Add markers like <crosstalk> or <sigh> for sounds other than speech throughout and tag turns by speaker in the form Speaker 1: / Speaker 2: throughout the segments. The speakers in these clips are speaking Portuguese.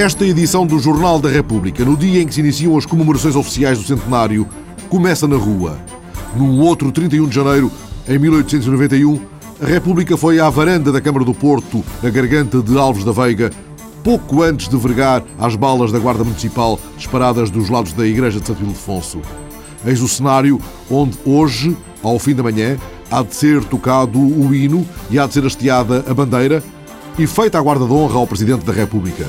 Speaker 1: Esta edição do Jornal da República, no dia em que se iniciam as comemorações oficiais do centenário, começa na rua. Num outro 31 de janeiro, em 1891, a República foi à varanda da Câmara do Porto, na garganta de Alves da Veiga, pouco antes de vergar as balas da Guarda Municipal disparadas dos lados da Igreja de Santo Ildefonso. Eis o cenário onde hoje, ao fim da manhã, há de ser tocado o hino e há de ser hasteada a bandeira e feita a guarda de honra ao Presidente da República.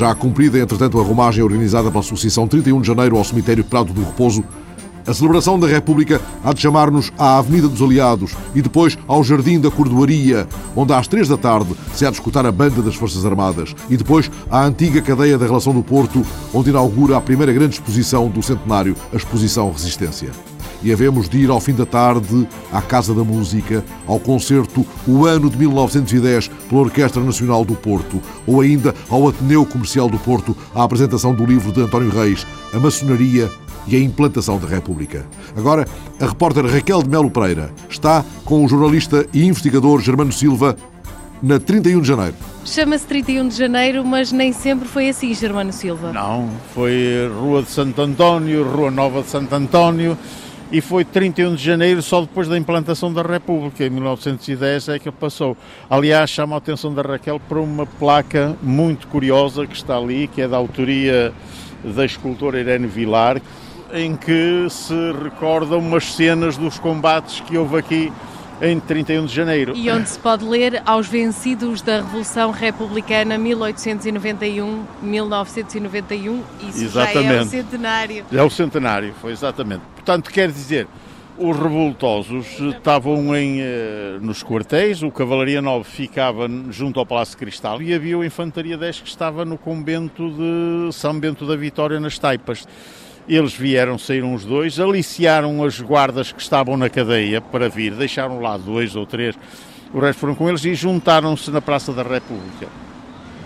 Speaker 1: Já cumprida, entretanto, a romagem organizada pela Associação 31 de Janeiro ao Cemitério Prado do Repouso, a celebração da República há de chamar-nos à Avenida dos Aliados e depois ao Jardim da Cordoaria, onde às três da tarde se há de escutar a banda das Forças Armadas, e depois à antiga cadeia da Relação do Porto, onde inaugura a primeira grande exposição do centenário, a Exposição Resistência e havemos de ir ao fim da tarde à Casa da Música, ao concerto O Ano de 1910 pela Orquestra Nacional do Porto, ou ainda ao Ateneu Comercial do Porto, à apresentação do livro de António Reis, A Maçonaria e a implantação da República. Agora, a repórter Raquel de Melo Pereira está com o jornalista e investigador Germano Silva na 31 de janeiro.
Speaker 2: Chama-se 31 de janeiro, mas nem sempre foi assim, Germano Silva.
Speaker 3: Não, foi Rua de Santo António, Rua Nova de Santo António e foi 31 de janeiro, só depois da implantação da República, em 1910 é que passou. Aliás, chama a atenção da Raquel para uma placa muito curiosa que está ali, que é da autoria da escultora Irene Vilar, em que se recordam umas cenas dos combates que houve aqui em 31 de janeiro.
Speaker 2: E onde se pode ler aos vencidos da Revolução Republicana 1891-1991. Isso exatamente. já é o centenário.
Speaker 3: É o centenário, foi exatamente. Portanto, quer dizer, os revoltosos estavam em, eh, nos quartéis, o Cavalaria 9 ficava junto ao Palácio Cristal e havia o Infantaria 10 que estava no convento de São Bento da Vitória, nas Taipas. Eles vieram, saíram os dois, aliciaram as guardas que estavam na cadeia para vir, deixaram lá dois ou três, o resto foram com eles e juntaram-se na Praça da República.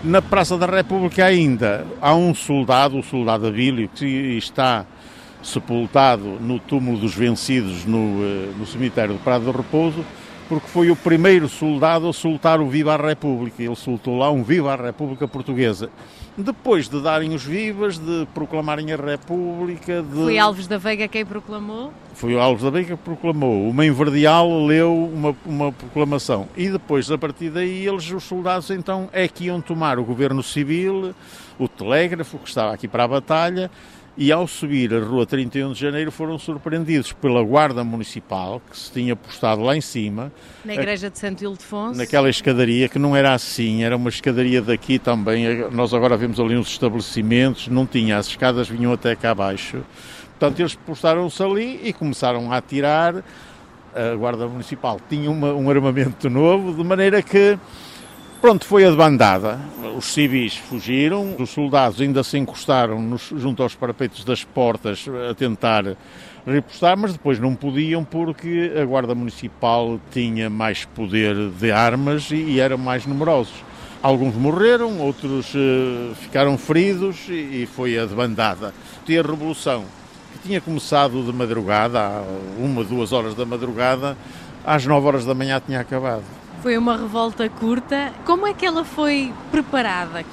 Speaker 3: Na Praça da República ainda há um soldado, o soldado Abílio, que está sepultado no túmulo dos vencidos no, eh, no cemitério do Prado do Repouso, porque foi o primeiro soldado a soltar o Viva a República. Ele soltou lá um Viva a República Portuguesa. Depois de darem os vivas, de proclamarem a República. De...
Speaker 2: Foi Alves da Veiga quem proclamou?
Speaker 3: Foi Alves da Veiga que proclamou. O Verdial leu uma, uma proclamação. E depois, a partir daí, eles, os soldados, então, é que iam tomar o governo civil, o telégrafo, que estava aqui para a batalha, e ao subir a rua 31 de Janeiro foram surpreendidos pela Guarda Municipal, que se tinha postado lá em cima.
Speaker 2: Na igreja de Santo Ildefonso.
Speaker 3: Naquela escadaria, que não era assim, era uma escadaria daqui também. Nós agora vemos ali uns estabelecimentos, não tinha, as escadas vinham até cá abaixo. Portanto, eles postaram-se ali e começaram a atirar. A Guarda Municipal tinha uma, um armamento novo, de maneira que Pronto, foi a bandada. Os civis fugiram, os soldados ainda se encostaram nos, junto aos parapeitos das portas a tentar repostar, mas depois não podiam porque a Guarda Municipal tinha mais poder de armas e, e eram mais numerosos. Alguns morreram, outros uh, ficaram feridos e, e foi a debandada. E a Revolução, que tinha começado de madrugada, uma, duas horas da madrugada, às nove horas da manhã tinha acabado.
Speaker 2: Foi uma revolta curta. Como é que ela foi preparada?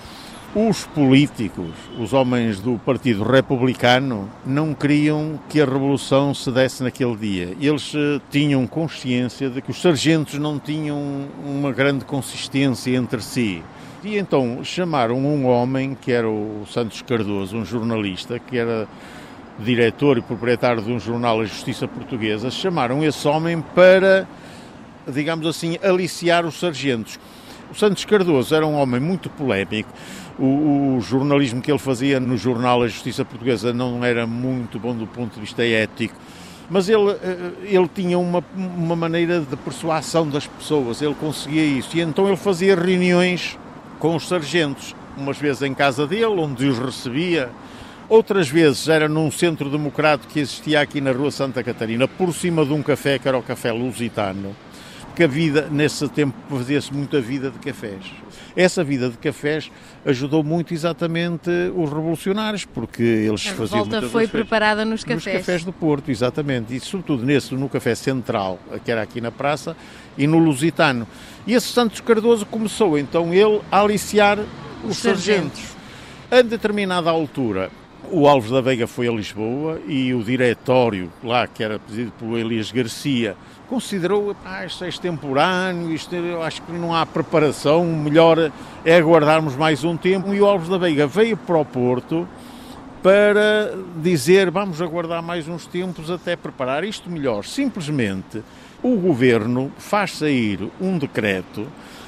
Speaker 3: Os políticos, os homens do Partido Republicano, não queriam que a revolução se desse naquele dia. Eles uh, tinham consciência de que os sargentos não tinham uma grande consistência entre si. E então chamaram um homem, que era o Santos Cardoso, um jornalista, que era diretor e proprietário de um jornal, A Justiça Portuguesa, chamaram esse homem para digamos assim, aliciar os sargentos. O Santos Cardoso era um homem muito polémico. O, o, jornalismo que ele fazia no jornal A Justiça Portuguesa não era muito bom do ponto de vista ético, mas ele, eh, ele tinha uma, uma maneira de persuasão das pessoas, ele conseguia isso. E então ele fazia reuniões com os sargentos, umas vezes em casa dele, onde os recebia, outras vezes era num centro democrático que existia aqui na Rua Santa Catarina, por cima de um café que era o Café Lusitano que a vida, nesse tempo, fazia-se muita vida de cafés. Essa vida de cafés ajudou muito exatamente os revolucionários, porque eles
Speaker 2: a
Speaker 3: faziam. A
Speaker 2: revolta foi preparada nos cafés.
Speaker 3: Nos cafés do Porto, exatamente. E sobretudo nesse, no café central, que era aqui na praça, e no Lusitano. E esse Santos Cardoso começou então ele a aliciar os, os sargentos. sargentos. A determinada altura, o Alves da Veiga foi a Lisboa e o diretório lá, que era presidido pelo Elias Garcia, considerou, ah, isto é extemporâneo, isto, eu acho que não há preparação, melhor é aguardarmos mais um tempo. E o Alves da Veiga veio para o Porto para dizer, vamos aguardar mais uns tempos até preparar isto melhor. Simplesmente, o Governo faz sair um decreto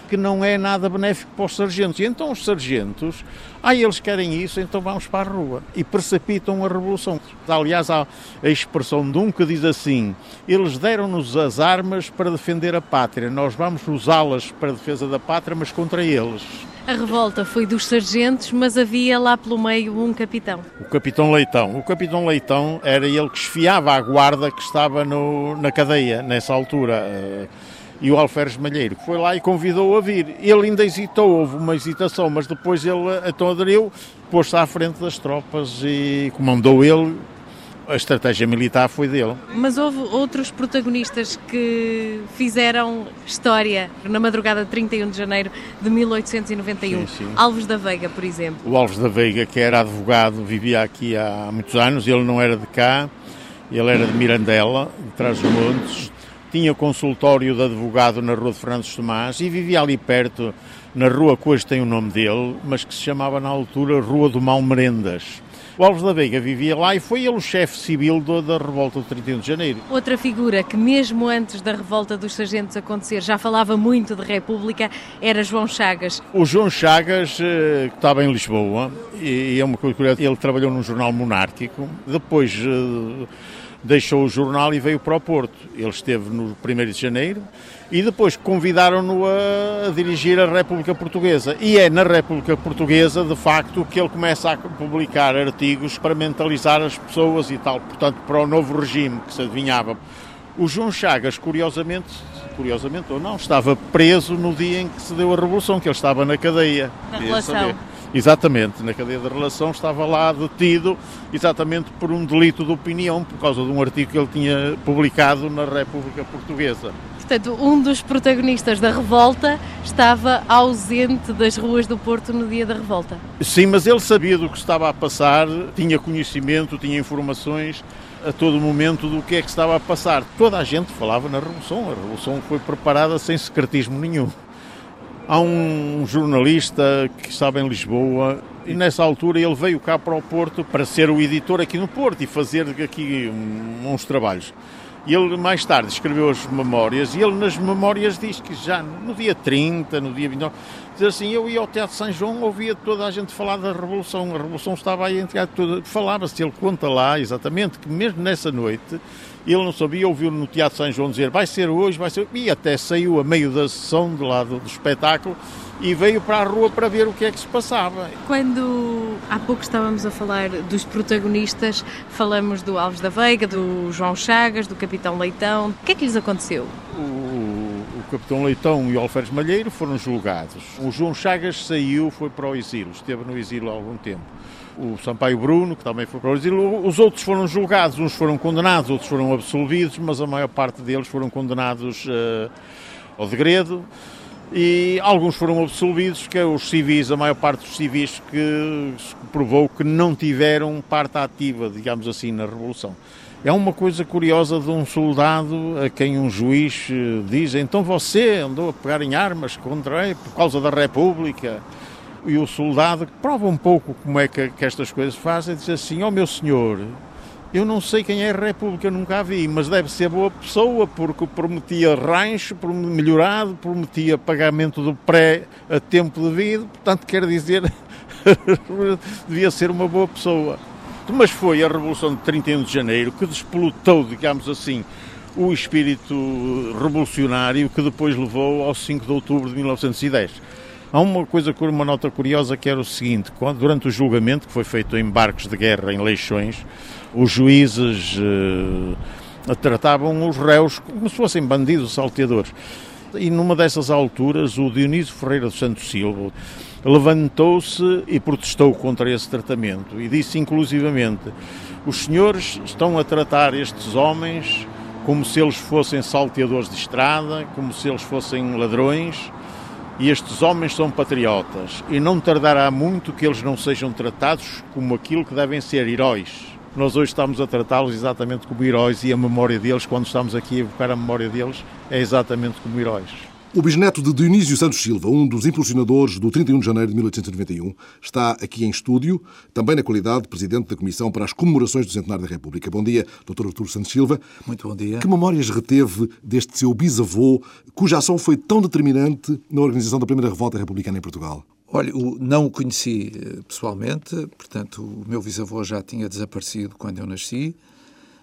Speaker 3: que não é nada benéfico para os sargentos. E então os sargentos, ah, eles querem isso, então vamos para a rua. E precipitam a revolução. Aliás, há a expressão de um que diz assim: eles deram-nos as armas para defender a pátria, nós vamos usá-las para a defesa da pátria, mas contra eles.
Speaker 2: A revolta foi dos sargentos, mas havia lá pelo meio um capitão.
Speaker 3: O capitão Leitão. O capitão Leitão era ele que esfiava a guarda que estava no, na cadeia nessa altura e o Alferes Malheiro, que foi lá e convidou-o a vir. Ele ainda hesitou, houve uma hesitação, mas depois ele então aderiu, pôs-se à frente das tropas e comandou ele. A estratégia militar foi dele.
Speaker 2: Mas houve outros protagonistas que fizeram história na madrugada de 31 de janeiro de 1891. Sim, sim. Alves da Veiga, por exemplo.
Speaker 3: O Alves da Veiga, que era advogado, vivia aqui há muitos anos, ele não era de cá, ele era de Mirandela, de Trás-os-Montes, tinha consultório de advogado na rua de Francis Tomás e vivia ali perto, na rua que hoje tem o nome dele, mas que se chamava na altura Rua do Malmerendas. O Alves da Veiga vivia lá e foi ele o chefe civil da revolta de 31 de janeiro.
Speaker 2: Outra figura que, mesmo antes da revolta dos sargentos acontecer, já falava muito de República, era João Chagas.
Speaker 3: O João Chagas, eh, que estava em Lisboa, e é uma coisa curiosa, ele trabalhou num jornal monárquico, depois eh, deixou o jornal e veio para o Porto. Ele esteve no 1 de janeiro e depois convidaram-no a, a, dirigir a República Portuguesa. E é na República Portuguesa, de facto, que ele começa a publicar artigos para mentalizar as pessoas e tal, portanto, para o novo regime que se adivinhava. O João Chagas, curiosamente, curiosamente ou não, estava preso no dia em que se deu a Revolução, que ele estava na cadeia.
Speaker 2: Na relação.
Speaker 3: Exatamente, na cadeia de relação estava lá detido exatamente por um delito de opinião, por causa de um artigo que ele tinha publicado na República Portuguesa.
Speaker 2: Portanto, um dos protagonistas da revolta estava ausente das ruas do Porto no dia da revolta.
Speaker 3: Sim, mas ele sabia do que estava a passar, tinha conhecimento, tinha informações a todo momento do que é que estava a passar. Toda a gente falava na Revolução, a Revolução foi preparada sem secretismo nenhum. Há um jornalista que estava em Lisboa e nessa altura ele veio cá para o Porto para ser o editor aqui no Porto e fazer aqui uns trabalhos. E ele mais tarde escreveu as memórias e ele nas memórias diz que já no dia 30, no dia 29, diz assim, eu ia ao Teatro São João, ouvia toda a gente falar da Revolução, a Revolução estava aí falava-se, ele conta lá exatamente que mesmo nessa noite ele não sabia, ouviu no Teatro São João dizer vai ser hoje, vai ser. E até saiu a meio da sessão do lado do espetáculo e veio para a rua para ver o que é que se passava.
Speaker 2: Quando há pouco estávamos a falar dos protagonistas, falamos do Alves da Veiga, do João Chagas, do Capitão Leitão. O que é que lhes aconteceu?
Speaker 3: O, o Capitão Leitão e o Alferes Malheiro foram julgados. O João Chagas saiu, foi para o exílio, esteve no exílio há algum tempo o Sampaio Bruno, que também foi para o exílio. Os outros foram julgados, uns foram condenados, outros foram absolvidos, mas a maior parte deles foram condenados uh, ao degredo. E alguns foram absolvidos, que é os civis, a maior parte dos civis que provou que não tiveram parte ativa, digamos assim, na Revolução. É uma coisa curiosa de um soldado a quem um juiz eh, diz: então você andou a pegar em armas contra por causa da República e o soldado, que prova um pouco como é que, que estas coisas fazem, diz assim: Ó oh, meu senhor, eu não sei quem é a República, nunca a vi, mas deve ser boa pessoa, porque prometia rancho melhorado, prometia pagamento do pré a tempo devido, portanto, quer dizer, <laughs> devia ser uma boa pessoa. Mas foi a Revolução de 31 de Janeiro que despolutou, digamos assim, o espírito revolucionário que depois levou ao 5 de outubro de 1910. Há uma coisa, uma nota curiosa que era o seguinte: durante o julgamento, que foi feito em barcos de guerra, em leixões, os juízes uh, tratavam os réus como se fossem bandidos, salteadores. E numa dessas alturas, o Dionísio Ferreira dos Santos Silva levantou-se e protestou contra esse tratamento e disse inclusivamente: os senhores estão a tratar estes homens como se eles fossem salteadores de estrada, como se eles fossem ladrões, e estes homens são patriotas, e não tardará muito que eles não sejam tratados como aquilo que devem ser heróis. Nós hoje estamos a tratá-los exatamente como heróis e a memória deles, quando estamos aqui a evocar a memória deles, é exatamente como heróis.
Speaker 1: O bisneto de Dionísio Santos Silva, um dos impulsionadores do 31 de janeiro de 1891, está aqui em estúdio, também na qualidade de presidente da Comissão para as Comemorações do Centenário da República. Bom dia, Dr. Artur Santos Silva.
Speaker 4: Muito bom dia.
Speaker 1: Que memórias reteve deste seu bisavô, cuja ação foi tão determinante na organização da primeira revolta republicana em Portugal?
Speaker 4: Olha, não o conheci eh, pessoalmente, portanto, o meu bisavô já tinha desaparecido quando eu nasci,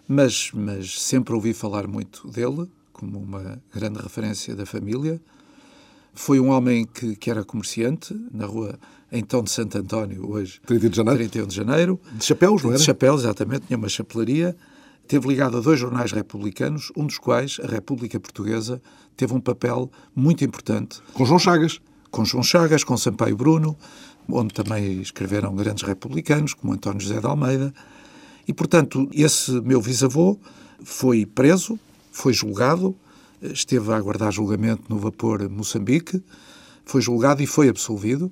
Speaker 4: mas, mas sempre ouvi falar muito dele como uma grande referência da família. Foi um homem que, que era comerciante na rua então de Santo António, hoje
Speaker 1: 31 de janeiro.
Speaker 4: 31 de janeiro.
Speaker 1: De chapéus, não era?
Speaker 4: De chapéus, exatamente, tinha uma chapelaria. Teve ligado a dois jornais republicanos, um dos quais, a República Portuguesa, teve um papel muito importante.
Speaker 1: Com João Chagas.
Speaker 4: Com João Chagas, com Sampaio Bruno, onde também escreveram grandes republicanos, como António José de Almeida. E, portanto, esse meu bisavô foi preso, foi julgado, esteve a aguardar julgamento no vapor Moçambique, foi julgado e foi absolvido,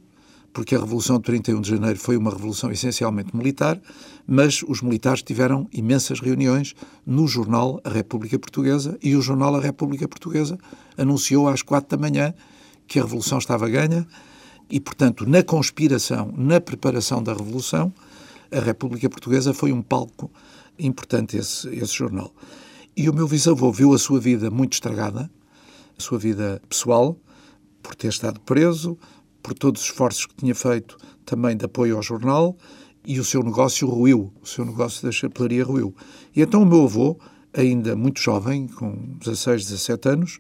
Speaker 4: porque a Revolução de 31 de Janeiro foi uma revolução essencialmente militar, mas os militares tiveram imensas reuniões no jornal A República Portuguesa e o jornal A República Portuguesa anunciou às quatro da manhã que a Revolução estava ganha e, portanto, na conspiração, na preparação da Revolução, a República Portuguesa foi um palco importante esse, esse jornal. E o meu bisavô viu a sua vida muito estragada, a sua vida pessoal, por ter estado preso, por todos os esforços que tinha feito também de apoio ao jornal, e o seu negócio ruiu, o seu negócio da chapelaria ruiu. E então o meu avô, ainda muito jovem, com 16, 17 anos,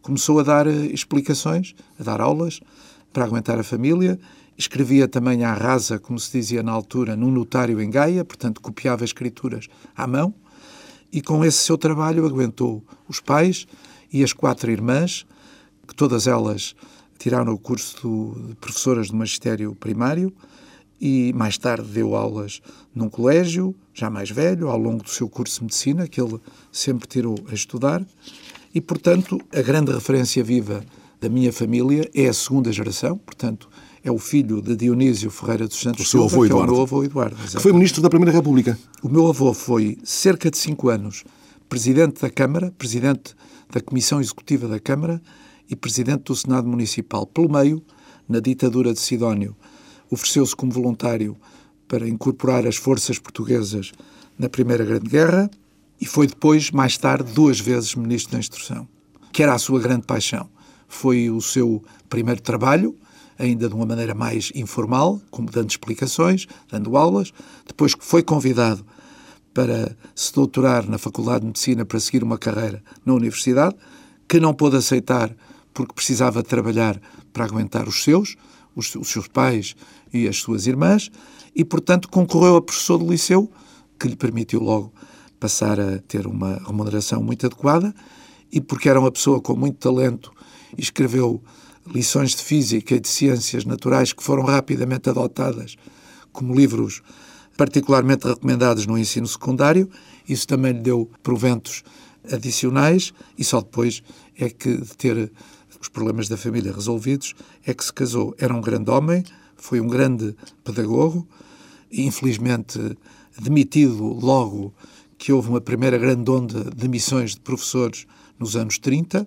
Speaker 4: começou a dar eh, explicações, a dar aulas para aguentar a família. Escrevia também à rasa, como se dizia na altura, num notário em Gaia, portanto copiava escrituras à mão e com esse seu trabalho aguentou os pais e as quatro irmãs, que todas elas tiraram o curso de professoras de magistério primário e mais tarde deu aulas num colégio, já mais velho, ao longo do seu curso de medicina, que ele sempre tirou a estudar. E, portanto, a grande referência viva da minha família é a segunda geração, portanto, é o filho de Dionísio Ferreira dos Santos
Speaker 1: o seu avô
Speaker 4: Eduardo.
Speaker 1: É o
Speaker 4: meu avô Eduardo.
Speaker 1: Que foi ministro da Primeira República.
Speaker 4: O meu avô foi cerca de cinco anos presidente da Câmara, presidente da Comissão Executiva da Câmara e presidente do Senado Municipal. Pelo meio, na ditadura de Sidónio, ofereceu-se como voluntário para incorporar as forças portuguesas na Primeira Grande Guerra e foi depois, mais tarde, duas vezes ministro da Instrução, que era a sua grande paixão. Foi o seu primeiro trabalho, ainda de uma maneira mais informal, como dando explicações, dando aulas. Depois foi convidado para se doutorar na Faculdade de Medicina para seguir uma carreira na universidade, que não pôde aceitar porque precisava trabalhar para aguentar os seus, os, os seus pais e as suas irmãs, e, portanto, concorreu a professor do liceu, que lhe permitiu logo passar a ter uma remuneração muito adequada, e porque era uma pessoa com muito talento escreveu lições de física e de ciências naturais que foram rapidamente adotadas como livros particularmente recomendados no ensino secundário. Isso também lhe deu proventos adicionais e só depois é que de ter os problemas da família resolvidos é que se casou. Era um grande homem, foi um grande pedagogo, infelizmente demitido logo que houve uma primeira grande onda de demissões de professores nos anos 30,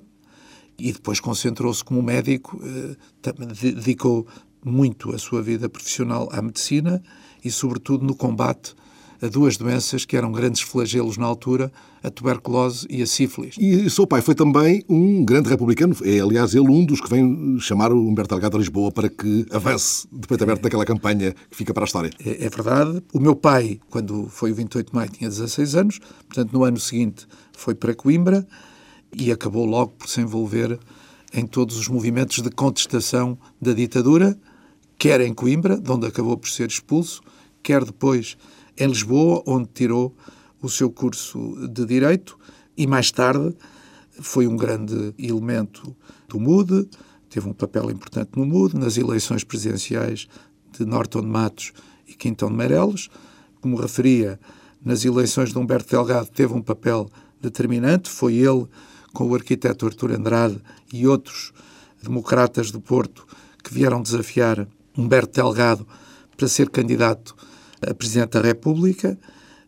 Speaker 4: e depois concentrou-se como médico, eh, dedicou muito a sua vida profissional à medicina e, sobretudo, no combate a duas doenças que eram grandes flagelos na altura, a tuberculose e a sífilis.
Speaker 1: E seu pai foi também um grande republicano. É, aliás, ele um dos que vem chamar o Humberto Delgado a Lisboa para que avance de peito aberto naquela campanha que fica para a história.
Speaker 4: É, é, verdade. O meu pai, quando foi o 28 de maio, tinha 16 anos. Portanto, no ano seguinte foi para Coimbra e acabou logo por se envolver em todos os movimentos de contestação da ditadura, quer em Coimbra, de onde acabou por ser expulso, quer depois em Lisboa, onde tirou o seu curso de Direito, e mais tarde foi um grande elemento do MUD, teve um papel importante no MUD, nas eleições presidenciais de Norton de Matos e Quintão de Meireles. Como referia, nas eleições de Humberto Delgado teve um papel determinante, foi ele, com o arquiteto Artur Andrade e outros democratas do Porto, que vieram desafiar Humberto Delgado para ser candidato a Presidente da República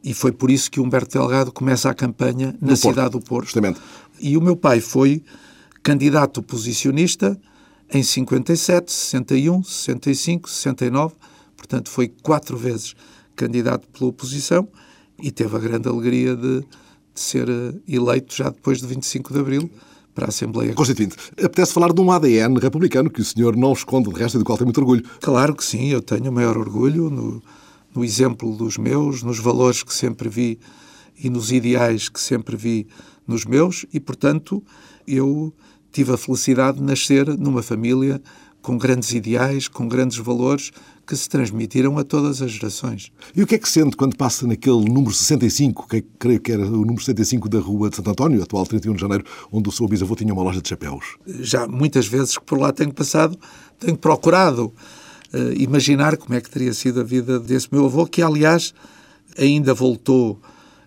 Speaker 4: e foi por isso que Humberto Delgado começa a campanha na cidade do Porto.
Speaker 1: Justamente.
Speaker 4: E o meu pai foi candidato oposicionista em 57, 61, 65, 69, portanto foi quatro vezes candidato pela oposição e teve a grande alegria de ser eh, eleito já depois de 25 de Abril para a Assembleia
Speaker 1: Constituinte. Apetece falar de um ADN republicano que o senhor não esconde de resto e do qual tem muito orgulho.
Speaker 4: Claro que sim, eu tenho o maior orgulho no, no exemplo dos meus, nos valores que sempre vi e nos ideais que sempre vi nos meus e, portanto, eu tive a felicidade de nascer numa família com grandes ideais, com grandes valores que se transmitiram a todas as gerações.
Speaker 1: E o que é que sente quando passa naquele número 65, que creio que era o número 65 da Rua de Santo António, atual 31 de Janeiro, onde o seu bisavô tinha uma loja de chapéus?
Speaker 4: Já muitas vezes que por lá tenho passado, tenho procurado uh, imaginar como é que teria sido a vida desse meu avô, que aliás ainda voltou,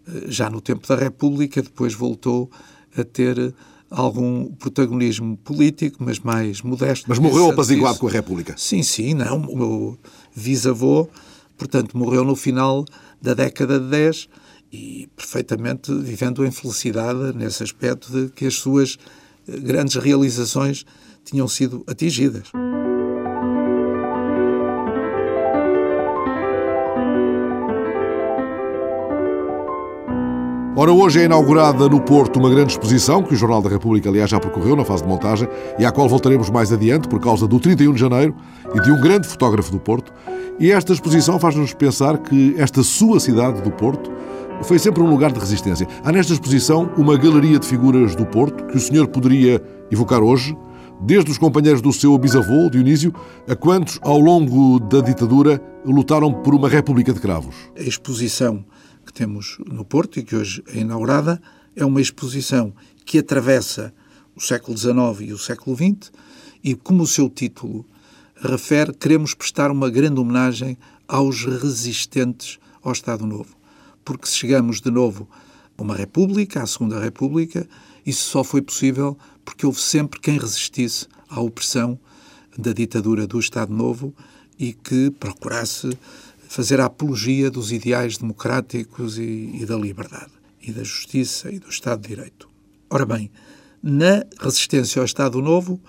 Speaker 4: uh, já no tempo da República, depois voltou a ter algum protagonismo político, mas mais modesto.
Speaker 1: Mas morreu apaziguado com a República?
Speaker 4: Sim, sim, não. O meu bisavô, portanto, morreu no final da década de 10 e perfeitamente vivendo em felicidade nesse aspecto de que as suas eh, grandes realizações tinham sido atingidas.
Speaker 1: Ora, hoje é inaugurada no Porto uma grande exposição, que o Jornal da República, aliás, já percorreu na fase de montagem, e à qual voltaremos mais adiante por causa do 31 de janeiro e de um grande fotógrafo do Porto. E esta exposição faz-nos pensar que esta sua cidade do Porto foi sempre um lugar de resistência. Há nesta exposição uma galeria de figuras do Porto que o senhor poderia evocar hoje, desde os companheiros do seu bisavô, Dionísio, a quantos, ao longo da ditadura, lutaram por uma República de Cravos.
Speaker 4: A exposição temos no Porto e que hoje é inaugurada, é uma exposição que atravessa o século XIX e o século XX e, como o seu título refere, queremos prestar uma grande homenagem aos resistentes ao Estado Novo. Porque se chegamos de novo a uma República, à Segunda República, isso só foi possível porque houve sempre quem resistisse à opressão da ditadura do Estado Novo e que procurasse fazer a apologia dos ideais democráticos e, e da liberdade, e da justiça e do Estado de Direito. Ora bem, na resistência ao Estado Novo,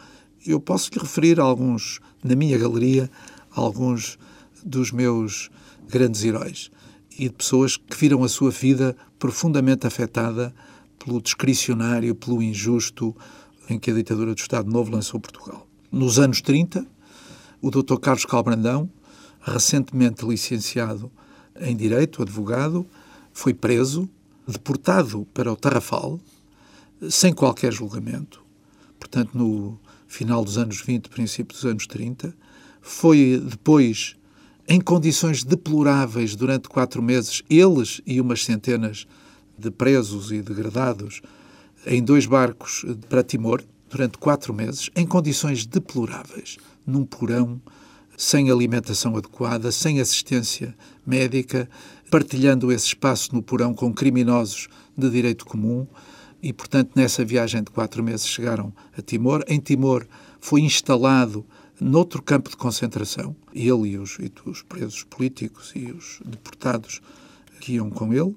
Speaker 4: eu posso lhe referir alguns, na minha galeria, alguns dos meus grandes heróis e de pessoas que viram a sua vida profundamente afetada pelo discricionário, pelo injusto em que a ditadura do Estado Novo lançou Portugal. Nos anos 30, o Dr. Carlos Calbrandão, recentemente licenciado em Direito, advogado, foi preso, deportado para o Tarrafal, sem qualquer julgamento, portanto, no final dos anos 20, princípio dos anos 30. Foi depois, em condições deploráveis, durante quatro meses, eles e umas centenas de presos e degradados, em dois barcos para Timor, durante quatro meses, em condições deploráveis, num porão sem alimentação adequada, sem assistência médica, partilhando esse espaço no porão com criminosos de direito comum. E, portanto, nessa viagem de quatro meses chegaram a Timor. Em Timor foi instalado noutro campo de concentração, ele e os, e os presos políticos e os deportados que iam com ele.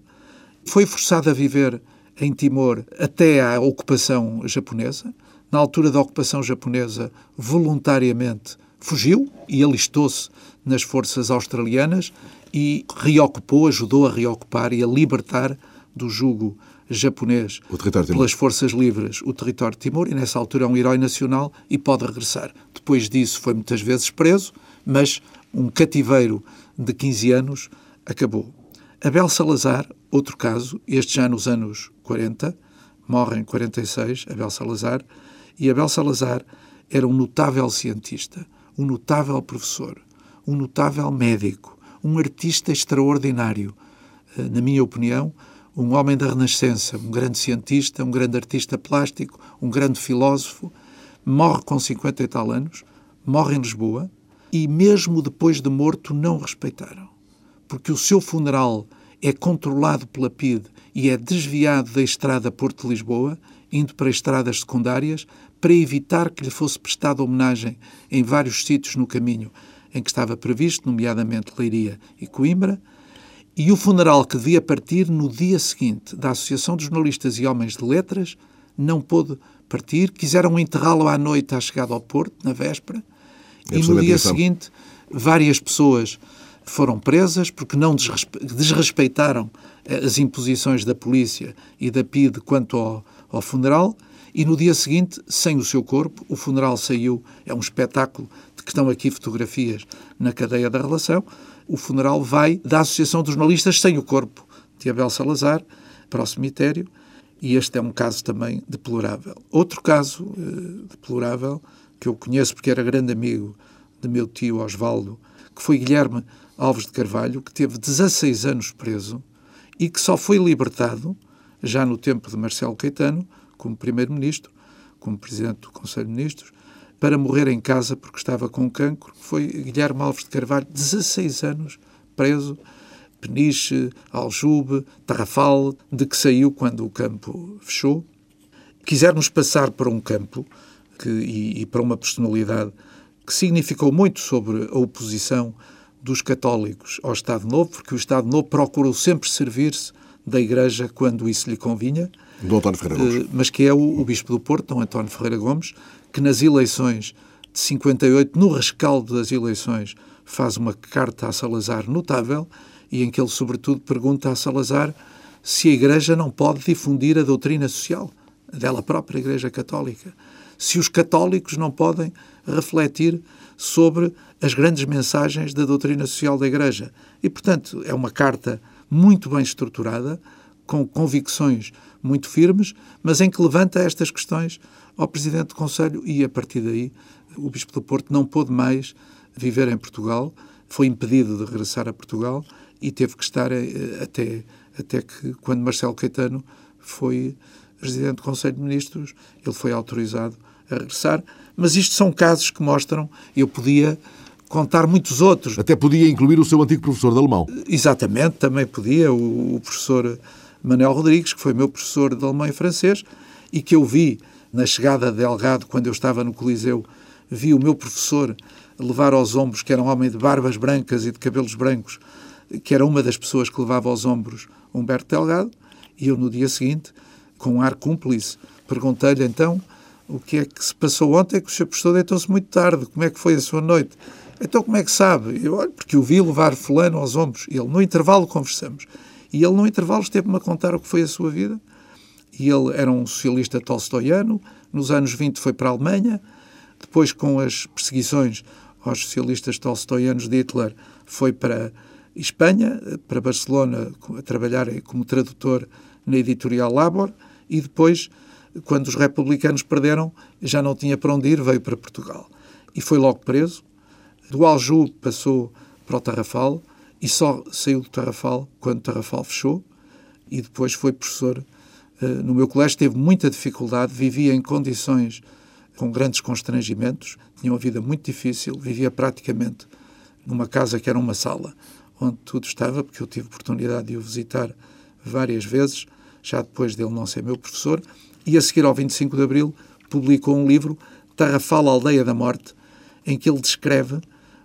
Speaker 4: Foi forçado a viver em Timor até à ocupação japonesa. Na altura da ocupação japonesa, voluntariamente fugiu e alistou-se nas forças australianas e reocupou, ajudou a reocupar e a libertar do jugo japonês pelas forças livres o território de Timor e nessa altura é um herói nacional e pode regressar. Depois disso foi muitas vezes preso, mas um cativeiro de 15 anos acabou. Abel Salazar, outro caso, este já nos anos 40, morre em 46, Abel Salazar, e Abel Salazar era um notável cientista, um notável professor, um notável médico, um artista extraordinário. Eh, na minha opinião, um homem da Renascença, um grande cientista, um grande artista plástico, um grande filósofo, morre com 50 e tal anos, morre em Lisboa e, mesmo depois de morto, não o respeitaram. Porque o seu funeral é controlado pela PIDE e é desviado da estrada Porto-Lisboa, indo para estradas secundárias, para evitar que lhe fosse prestada homenagem em vários sítios no caminho em que estava previsto, nomeadamente Leiria e Coimbra, e o funeral que devia partir no dia seguinte da Associação de Jornalistas e Homens de Letras não pôde partir, quiseram enterrá-lo à noite à chegada ao Porto, na véspera, é e no dia seguinte várias pessoas foram presas porque não desrespeitaram eh, as imposições da polícia e da PIDE quanto ao, ao funeral e no dia seguinte, sem o seu corpo, o funeral saiu, é um espetáculo de que estão aqui fotografias na cadeia da relação, o funeral vai da Associação dos Jornalistas sem o corpo de Abel Salazar para o cemitério. E este é um caso também deplorável. Outro caso uh, deplorável, que eu conheço porque era grande amigo de meu tio Osvaldo, que foi Guilherme Alves de Carvalho, que teve 16 anos preso e que só foi libertado, já no tempo de Marcelo Caetano, como Primeiro-Ministro, como Presidente do Conselho de Ministros, para morrer em casa porque estava com cancro. Foi Guilherme Alves de Carvalho, 16 anos, preso, Peniche, Aljube, Tarrafal, de que saiu quando o campo fechou. Quiser-nos passar para um campo que, e, e para uma personalidade que significou muito sobre a oposição dos católicos ao Estado Novo, porque o Estado Novo procurou sempre servir-se da Igreja quando isso lhe convinha.
Speaker 1: Do António Ferreira Gomes.
Speaker 4: Eh, mas que é o, o Bispo do Porto, Dom António Ferreira Gomes, que nas eleições de 58, no rescaldo das eleições, faz uma carta a Salazar notável e em que ele, sobretudo, pergunta a Salazar se a Igreja não pode difundir a doutrina social dela própria, a Igreja Católica. Se os católicos não podem refletir sobre as grandes mensagens da doutrina social da Igreja. E, portanto, é uma carta muito bem estruturada, com convicções muito firmes, mas em que levanta estas questões ao Presidente do Conselho e, a partir daí, o Bispo do Porto não pôde mais viver em Portugal, foi impedido de regressar a Portugal e teve que estar eh, até, até que, quando Marcelo Caetano foi Presidente do Conselho de Ministros, ele foi autorizado a regressar. Mas isto são casos que mostram, eu podia contar muitos outros.
Speaker 1: Até podia incluir o seu antigo professor de alemão.
Speaker 4: Exatamente, também podia, o, o professor Manuel Rodrigues, que foi meu professor de alemão e francês, e que eu vi na chegada de Delgado, quando eu estava no Coliseu, vi o meu professor levar aos ombros, que era um homem de barbas brancas e de cabelos brancos, que era uma das pessoas que levava aos ombros Humberto Delgado, e eu no dia seguinte, com um ar cúmplice, perguntei-lhe então o que é que se passou ontem, que o seu professor deitou-se muito tarde, como é que foi a sua noite? Então, como é que sabe? Eu olho, porque o vi levar fulano aos ombros. Ele, no intervalo, conversamos. E ele, no intervalo, esteve-me a contar o que foi a sua vida. E ele era um socialista tolstoiano. Nos anos 20 foi para a Alemanha. Depois, com as perseguições aos socialistas tolstoianos de Hitler, foi para Espanha, para Barcelona, a trabalhar como tradutor na editorial Labor. E depois, quando os republicanos perderam, já não tinha para onde ir, veio para Portugal. E foi logo preso do Alju passou para o Tarrafal e só saiu do Tarrafal quando Tarrafal fechou e depois foi professor uh, no meu colégio. Teve muita dificuldade, vivia em condições com grandes constrangimentos, tinha uma vida muito difícil, vivia praticamente numa casa que era uma sala onde tudo estava, porque eu tive oportunidade de o visitar várias vezes, já depois dele não ser meu professor, e a seguir ao 25 de Abril publicou um livro, Tarrafal, Aldeia da Morte, em que ele descreve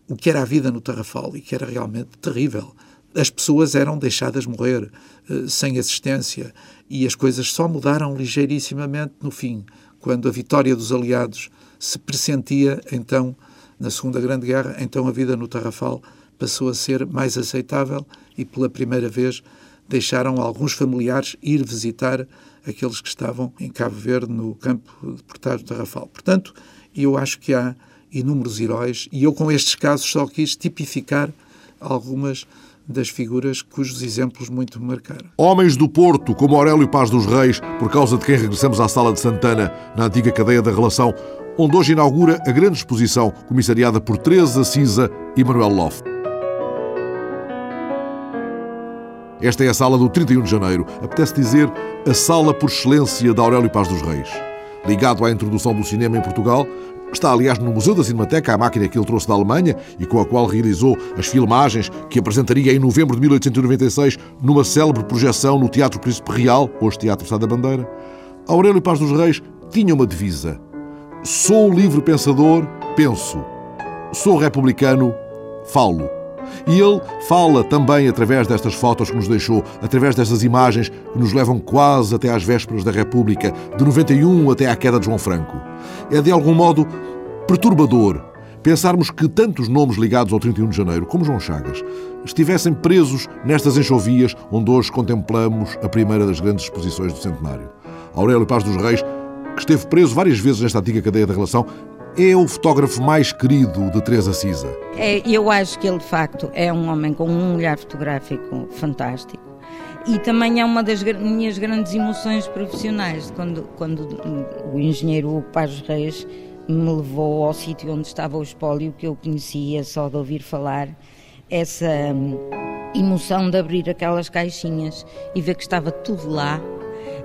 Speaker 4: o que era a vida no Tarrafal e que era realmente terrível. As pessoas eram deixadas morrer uh, sem assistência e as coisas só mudaram ligeirissimamente no fim, quando a vitória dos aliados se pressentia, então, na Segunda Grande Guerra, então a vida no Tarrafal passou a ser mais aceitável e pela primeira vez deixaram alguns familiares ir visitar aqueles que estavam em Cabo Verde, no campo de do Tarrafal. Portanto, eu acho que há inúmeros heróis, e eu com estes casos só quis tipificar algumas das figuras cujos exemplos muito marcaram.
Speaker 1: Homens do Porto, como Aurélio Paz dos Reis, por causa de quem regressamos à Sala de Santana, na antiga cadeia da relação, onde hoje inaugura a grande exposição comissariada por Teresa Cisa e Manuel Loff. Esta é a sala do 31 de janeiro. Apetece dizer a sala por excelência da Aurélio Paz dos Reis. Ligado à introdução do cinema em Portugal, Está, aliás, no Museu da Cinemateca, a máquina que ele trouxe da Alemanha e com a qual realizou as filmagens que apresentaria em novembro de 1896 numa célebre projeção no Teatro Príncipe Real, hoje Teatro Sá da Bandeira. Aurélio Paz dos Reis tinha uma divisa: Sou livre pensador, penso. Sou republicano, falo. E ele fala também através destas fotos que nos deixou, através destas imagens que nos levam quase até às vésperas da República, de 91 até à queda de João Franco. É de algum modo perturbador pensarmos que tantos nomes ligados ao 31 de janeiro, como João Chagas, estivessem presos nestas enxovias onde hoje contemplamos a primeira das grandes exposições do centenário. Aurélio Paz dos Reis, que esteve preso várias vezes nesta antiga cadeia da relação, é o fotógrafo mais querido de Teresa Cisa?
Speaker 5: É, eu acho que ele, de facto, é um homem com um olhar fotográfico fantástico. E também é uma das minhas grandes emoções profissionais, quando, quando o engenheiro Paz Reis me levou ao sítio onde estava o espólio, que eu conhecia só de ouvir falar, essa hum, emoção de abrir aquelas caixinhas e ver que estava tudo lá,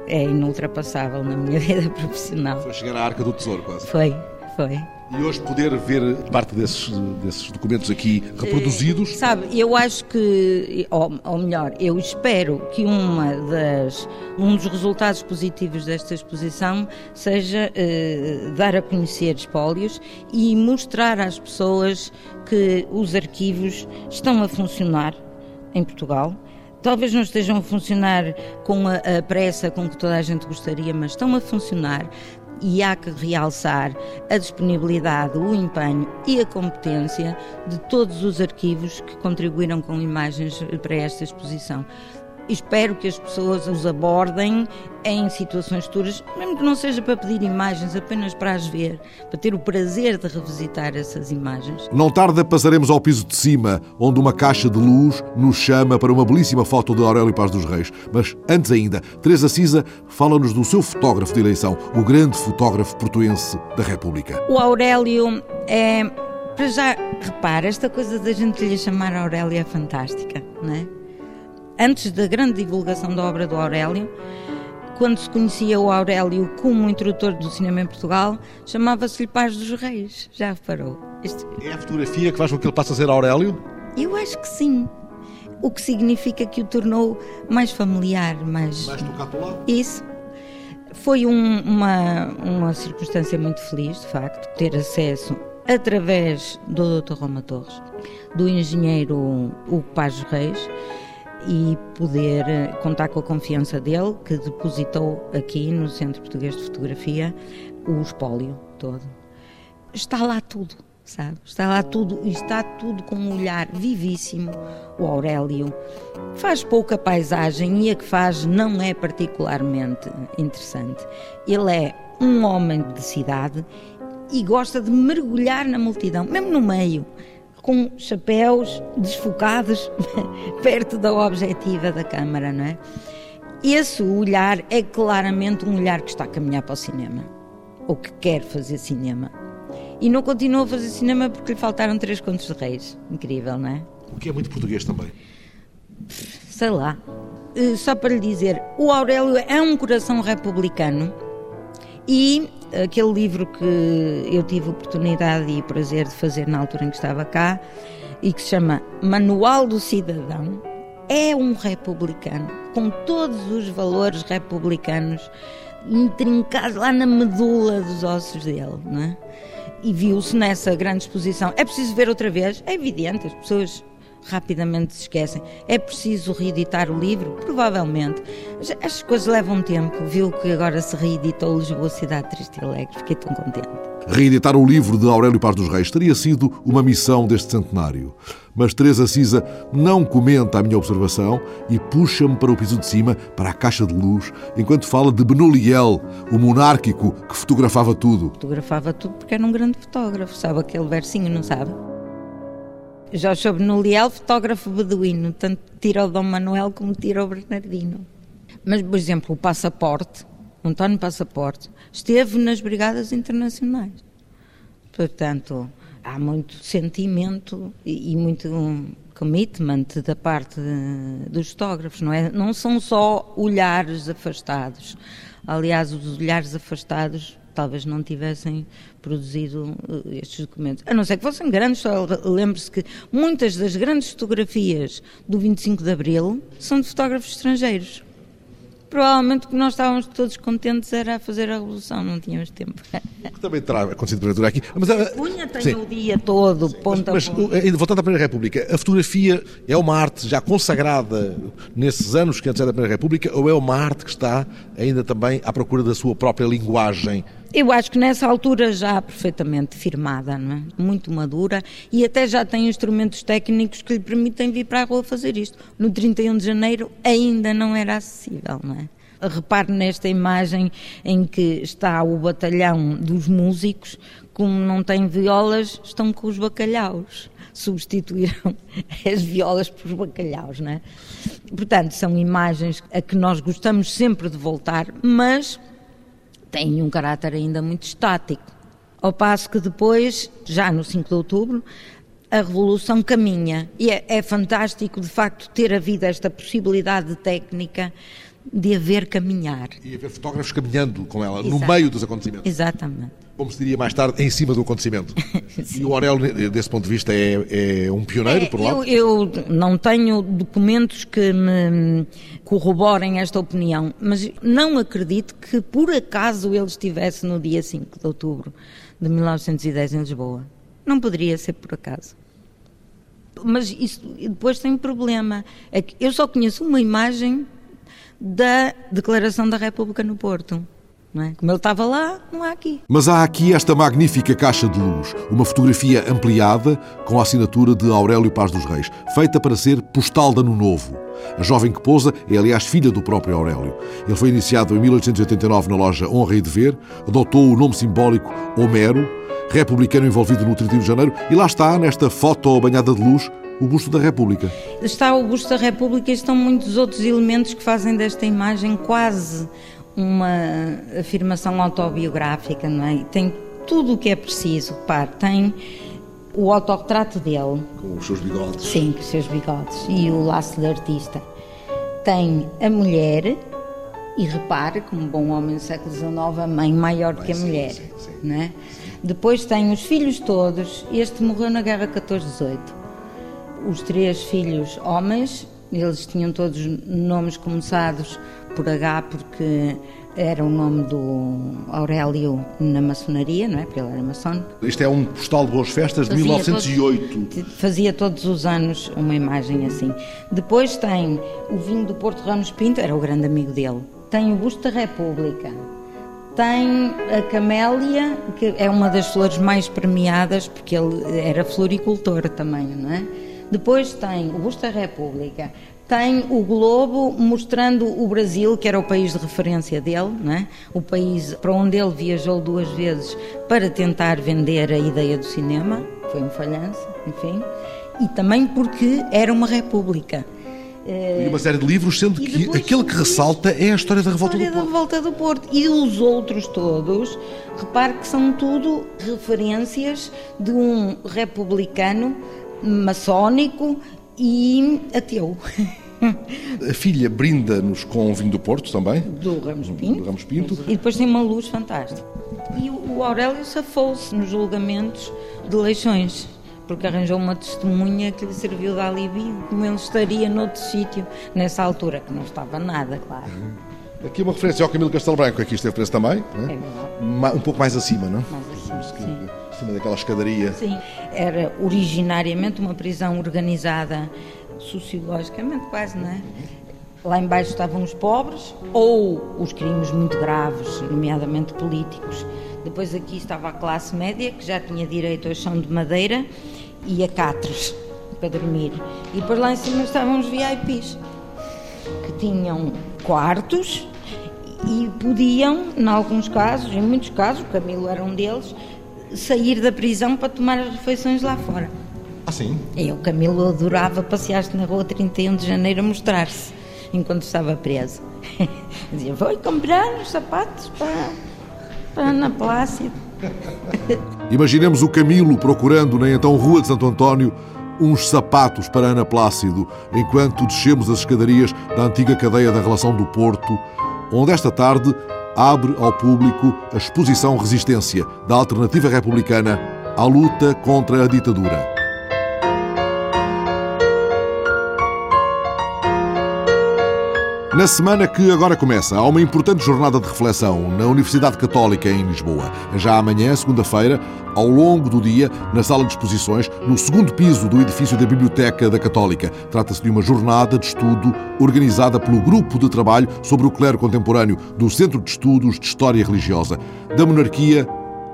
Speaker 5: é inultrapassável na minha <laughs> vida profissional.
Speaker 1: Foi chegar à Arca do Tesouro, quase.
Speaker 5: Foi, foi.
Speaker 1: E hoje poder ver parte desses, desses documentos aqui reproduzidos?
Speaker 5: Uh, sabe, eu acho que, ou, ou, melhor, eu espero que uma das, um dos resultados positivos desta exposição seja uh, dar a conhecer espólios e mostrar às pessoas que os arquivos estão a funcionar em Portugal. Talvez não estejam a funcionar com a, a, pressa com que toda a gente gostaria, mas estão a funcionar e há que realçar a disponibilidade, o empenho e a competência de todos os arquivos que contribuíram com imagens para esta exposição espero que as pessoas os abordem em situações futuras, mesmo que não seja para pedir imagens, apenas para as ver, para ter o prazer de revisitar essas imagens.
Speaker 1: Não tarda, passaremos ao piso de cima, onde uma caixa de luz nos chama para uma belíssima foto de Aurélio Paz dos Reis. Mas antes ainda, Teresa Cisa fala-nos do seu fotógrafo de eleição, o grande fotógrafo portuense da República.
Speaker 5: O Aurélio é. Para já, repara, esta coisa da gente lhe chamar Aurélio é fantástica, não é? Antes da grande divulgação da obra do Aurélio, quando se conhecia o Aurélio como introdutor do cinema em Portugal, chamava-se-lhe Paz dos Reis. Já reparou?
Speaker 1: Este... É a fotografia que faz com que ele passe a ser Aurélio?
Speaker 5: Eu acho que sim. O que significa que o tornou mais familiar, mais.
Speaker 1: Mais tocado lá?
Speaker 5: Isso. Foi um, uma, uma circunstância muito feliz, de facto, ter acesso através do Dr. Roma Torres, do engenheiro Hugo Paz Reis, e poder eh, contar com a confiança dele, que depositou aqui no Centro Português de Fotografia o espólio todo. Está lá tudo, sabe? Está lá tudo está tudo com um olhar vivíssimo. O Aurélio faz pouca paisagem e a que faz não é particularmente interessante. Ele é um homem de cidade e gosta de mergulhar na multidão, mesmo no meio com chapéus desfocados <laughs> perto da objetiva da câmara, não é? Esse olhar é claramente um olhar que está a caminhar para o cinema, ou que quer fazer cinema. E não continua a fazer cinema porque lhe faltaram três contos de reis. Incrível, não é?
Speaker 1: O que é muito português também.
Speaker 5: Sei lá. Eh, só para lhe dizer, o Aurélio é um coração republicano e aquele livro que eu tive a oportunidade e o prazer de fazer na altura em que estava cá e que se chama Manual do Cidadão, é um republicano, com todos os valores republicanos intrincados lá na medula dos ossos dele, não é? E viu-se nessa grande exposição. É preciso ver outra vez? É evidente, as pessoas rapidamente se esquecem. É preciso reeditar o livro? Provavelmente. As coisas levam tempo. Viu que agora se reeditou Lisboa, Cidade Triste e Alegre. Fiquei tão contente.
Speaker 1: Reeditar o livro de Aurélio Paz dos Reis teria sido uma missão deste centenário. Mas Teresa Cisa não comenta a minha observação e puxa-me para o piso de cima, para a caixa de luz, enquanto fala de Benoliel, o monárquico que fotografava tudo.
Speaker 5: Fotografava tudo porque era um grande fotógrafo. Sabe aquele versinho, não sabe? Jorge Sobnoliel, fotógrafo beduíno, tanto tira o Dom Manuel como tira o Bernardino. Mas, por exemplo, o passaporte, António Passaporte, esteve nas Brigadas Internacionais. Portanto, há muito sentimento e, e muito commitment da parte dos fotógrafos, não é? Não são só olhares afastados. Aliás, os olhares afastados talvez não tivessem produzido eh, estes documentos. A não ser que fossem grandes, só lembre-se que muitas das grandes fotografias do 25 de Abril são de fotógrafos estrangeiros. Provavelmente o que nós estávamos todos contentes era a fazer a revolução, não tínhamos tempo.
Speaker 1: O que também terá acontecido porventura aqui.
Speaker 5: Mas, a Cunha tem sim. o dia todo, ponta
Speaker 1: mas, mas, voltando à Primeira República, a fotografia é uma arte já consagrada nesses anos que antecedem a Primeira República ou é uma arte que está ainda também à procura da sua própria linguagem?
Speaker 5: Eu acho que nessa altura já perfeitamente firmada, é? muito madura e até já tem instrumentos técnicos que lhe permitem vir para a rua fazer isto. No 31 de janeiro ainda não era acessível, não é? Repare nesta imagem em que está o batalhão dos músicos, como não tem violas, estão com os bacalhaus. Substituíram <laughs> as violas por bacalhaus, não é? Portanto, são imagens a que nós gostamos sempre de voltar, mas tem um caráter ainda muito estático. Ao passo que depois, já no 5 de outubro, a revolução caminha. E é, é fantástico, de facto, ter havido esta possibilidade técnica de haver caminhar.
Speaker 1: E haver fotógrafos caminhando com ela, Exato. no meio dos acontecimentos.
Speaker 5: Exatamente.
Speaker 1: Como se diria mais tarde, em cima do acontecimento. <laughs> e o Aurélio, desse ponto de vista, é, é um pioneiro, é, por lá?
Speaker 5: Eu, eu, não tenho documentos que me corroborem esta opinião, mas não acredito que por acaso ele estivesse no dia 5 de outubro de 1910 em Lisboa. Não poderia ser por acaso mas isso depois tem um problema. É que eu só conheço uma imagem da Declaração da República no Porto. É? Como ele estava lá, não há aqui.
Speaker 1: Mas há aqui esta magnífica caixa de luz, uma fotografia ampliada com a assinatura de Aurélio Paz dos Reis, feita para ser postal de ano novo. A jovem que pousa é, aliás, filha do próprio Aurélio. Ele foi iniciado em 1889 na loja Honra e Dever, adotou o nome simbólico Homero, republicano envolvido no 31 de janeiro, e lá está, nesta foto banhada de luz, o busto da República.
Speaker 5: Está o busto da República e estão muitos outros elementos que fazem desta imagem quase uma afirmação autobiográfica, não é? Tem tudo o que é preciso, par, tem o autorretrato dele.
Speaker 1: Com os seus bigodes.
Speaker 5: Sim, com os seus bigodes. E o laço de artista. Tem a mulher, e repare, como bom homem do século XIX, a mãe maior Bem, que a sim, mulher. Sim, sim. Não é? Depois tem os filhos todos. Este morreu na Guerra 14-18 os três filhos homens, eles tinham todos nomes começados por H, porque era o nome do Aurélio na maçonaria, não é? Porque ele era maçónico.
Speaker 1: Isto é um postal de boas festas de 1908.
Speaker 5: Todos, fazia todos os anos uma imagem assim. Depois tem o vinho do Porto Ramos Pinto, era o grande amigo dele. Tem o busto da República. Tem a camélia, que é uma das flores mais premiadas, porque ele era floricultor também, não é? Depois tem o Busto da República, tem o Globo mostrando o Brasil, que era o país de referência dele, é? o país para onde ele viajou duas vezes para tentar vender a ideia do cinema, foi um falhanço, enfim, e também porque era uma república.
Speaker 1: E uma série de livros, sendo que aquele que ressalta é a história da Revolta
Speaker 5: história
Speaker 1: do Porto.
Speaker 5: da Revolta do Porto. E os outros todos, repare que são tudo referências de um republicano maçónico e ateu.
Speaker 1: A filha brinda-nos com o vinho do Porto também.
Speaker 5: Do Ramos Pinto.
Speaker 1: Do Ramos Pinto.
Speaker 5: E depois tem uma luz fantástica. E o Aurélio safou-se nos julgamentos de Leixões, porque arranjou uma testemunha que lhe serviu de alibi, como ele estaria noutro sítio, nessa altura, que não estava nada, claro.
Speaker 1: Aqui uma referência ao Camilo Castelo Branco, aqui esteve preso também.
Speaker 5: É? é
Speaker 1: um pouco mais acima, não?
Speaker 5: Mais acima, sim
Speaker 1: cima daquela escadaria.
Speaker 5: Sim, era originariamente uma prisão organizada sociologicamente quase, não é? Lá embaixo estavam os pobres ou os crimes muito graves, nomeadamente políticos. Depois aqui estava a classe média, que já tinha direito ao chão de madeira e a catres para dormir. E depois lá em cima estavam os VIPs, que tinham quartos e podiam, em alguns casos, em muitos casos, o Camilo era um deles, sair da prisão para tomar as refeições lá fora.
Speaker 1: Ah, sim?
Speaker 5: E o Camilo adorava passear-se na rua 31 de janeiro a mostrar-se, enquanto estava preso. <laughs> Dizia, vou comprar os sapatos para... Para Ana Plácido. <laughs>
Speaker 1: Imaginemos o Camilo procurando na então Rua de Santo António uns sapatos para Ana Plácido, enquanto descemos as escadarias da antiga cadeia da Relação do Porto, onde esta tarde abre ao público a exposição Resistência da Alternativa Republicana à luta contra a ditadura. Na semana que agora começa, há uma importante jornada de reflexão na Universidade Católica em Lisboa. Já amanhã, segunda-feira, ao longo do dia, na sala de exposições, no segundo piso do edifício da Biblioteca da Católica. Trata-se de uma jornada de estudo organizada pelo Grupo de Trabalho sobre o Clero Contemporâneo do Centro de Estudos de História Religiosa, da Monarquia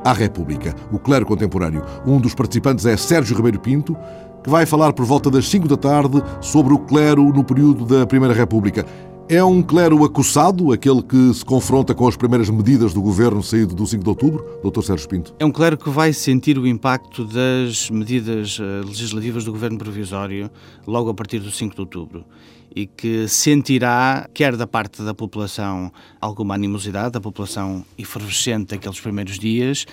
Speaker 1: à República, o Clero Contemporâneo. Um dos participantes é Sérgio Ribeiro Pinto, que vai falar por volta das 5 da tarde sobre o clero no período da Primeira República. É um clero acossado, aquele que se confronta com as primeiras medidas do governo saído do 5 de outubro, Dr. Sérgio Pinto?
Speaker 6: É um clero que vai sentir o impacto das medidas eh, legislativas do governo provisório logo a partir do 5 de outubro e que sentirá, quer da parte da população, alguma animosidade, da população efervescente daqueles primeiros dias,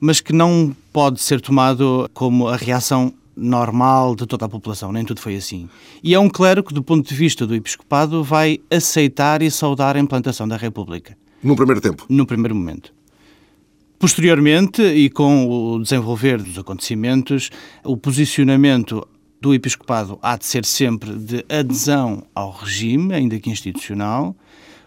Speaker 6: mas que não pode ser tomado como a reação normal de toda a população, nem tudo foi assim. E é um clero que, do ponto de vista do episcopado, vai aceitar e saudar a implantação da República.
Speaker 1: No primeiro tempo?
Speaker 6: No primeiro momento. Posteriormente, e com o desenvolver dos acontecimentos, o posicionamento do episcopado há de ser sempre de adesão ao regime, ainda que institucional,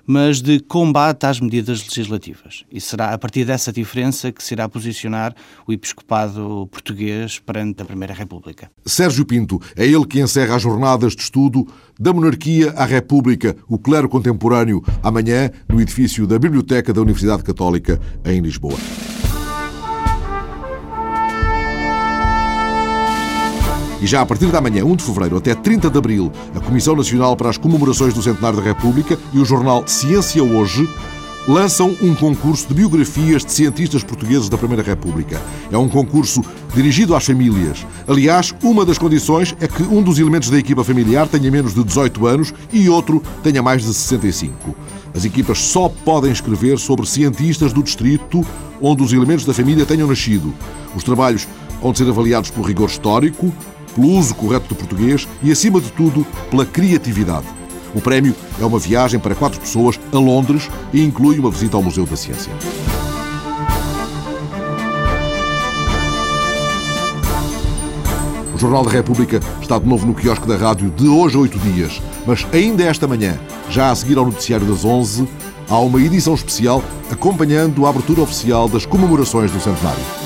Speaker 6: mas de combate às medidas legislativas. E será a partir dessa diferença que se irá posicionar o episcopado português perante a Primeira República.
Speaker 1: Sérgio Pinto é ele que encerra as jornadas de estudo da monarquia à República, o clero contemporâneo, amanhã no edifício da Biblioteca da Universidade Católica em Lisboa. E já a partir da manhã, 1 de fevereiro até 30 de abril, a Comissão Nacional para as Comemorações do Centenário da República e o jornal Ciência Hoje lançam um concurso de biografias de cientistas portugueses da Primeira República. É um concurso dirigido às famílias. Aliás, uma das condições é que um dos elementos da equipa familiar tenha menos de 18 anos e outro tenha mais de 65. As equipas só podem escrever sobre cientistas do distrito onde os elementos da família tenham nascido. Os trabalhos vão ser avaliados pelo rigor histórico, pelo uso correto do português e, acima de tudo, pela criatividade. O prémio é uma viagem para quatro pessoas a Londres e inclui uma visita ao Museu da Ciência. O Jornal da República está de novo no quiosque da rádio de hoje a oito dias, mas ainda esta manhã, já a seguir ao noticiário das onze, há uma edição especial acompanhando a abertura oficial das comemorações do centenário.